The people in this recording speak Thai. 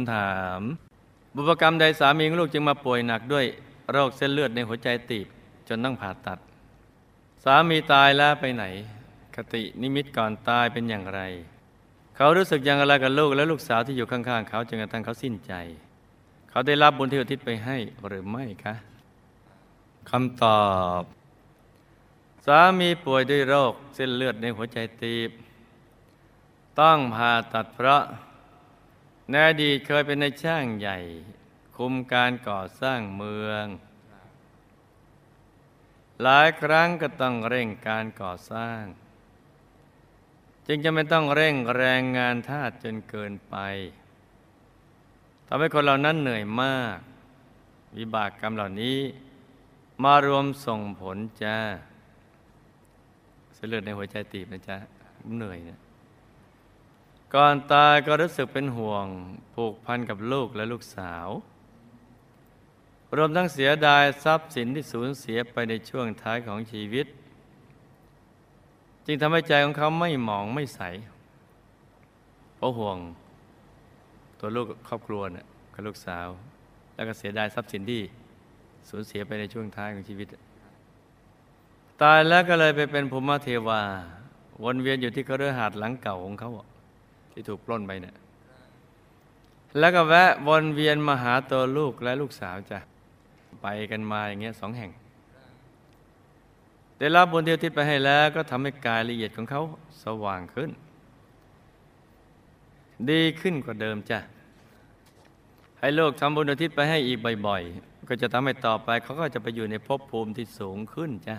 ำถาม บุพกรรมใดสามีของลูกจึงมาป่วยหนักด้วยโรคเส้นเลือดในหัวใจตีบจนต้องผ่าตัด สามีตายแล้วไปไหน คตินิมิตก่อนตายเป็นอย่างไร เขารู้สึกอย่างไรกับลูกและลูกสาวที่อยู่ข้างๆ เขาจนกระทั่งเขาสิ้นใจ เขาได้รับบุญที่อุทิศไปให้หรือไม่คะคำตอบ สามีป่วยด้วยโรคเส้นเลือดในหัวใจตีบ ต้องผ่าตัดเพราะ ในอดีตเคยเป็นในช่างใหญ่ คุมการก่อสร้างเมือง หลายครั้งก็ต้องเร่งการก่อสร้าง จึงจะไม่ต้องเร่งแรงงานทาสจนเกินไปทำให้คนเหล่านั้นเหนื่อยมาก วิบากกรรมเหล่านี้ มารวมส่งผลจ้าเสลือดในหัวใจตีบนะจ๊ะเหนื่อยเนะ ก่อนตายก็รู้สึกเป็นห่วง ผูกพันกับลูกและลูกสาว รวมทั้งเสียดายทรัพย์สินที่สูญเสียไปในช่วงท้ายของชีวิต จึงทำให้ใจของเขาไม่หมองไม่ใสเพราะห่วง ตัวลูกครอบครัวน่ะกับลูกสาว แล้วก็เสียดายทรัพย์สินที่สูญเสียไปในช่วงท้ายของชีวิต ตายแล้วก็เลยไปเป็นภูมิเทวา วนเวียนอยู่ที่เคฤหาสน์หลังเก่าของเขา ที่ถูกปล้นไปเนี่ยแล้วก็แวะวนเวียนมาหาตัวลูกและลูกสาวจ้ะไปกันมาอย่างเงี้ยสองแห่งได้รับบุญเดียวทิศไปให้แล้วก็ทำให้กายละเอียดของเขาสว่างขึ้น ดีขึ้นกว่าเดิมจ้ะให้โลกทำบุญอุทิศไปให้อีกบ่อย ๆ ก็จะทำให้ต่อไปเขาก็จะไปอยู่ในภพภูมิที่สูงขึ้นจ้ะ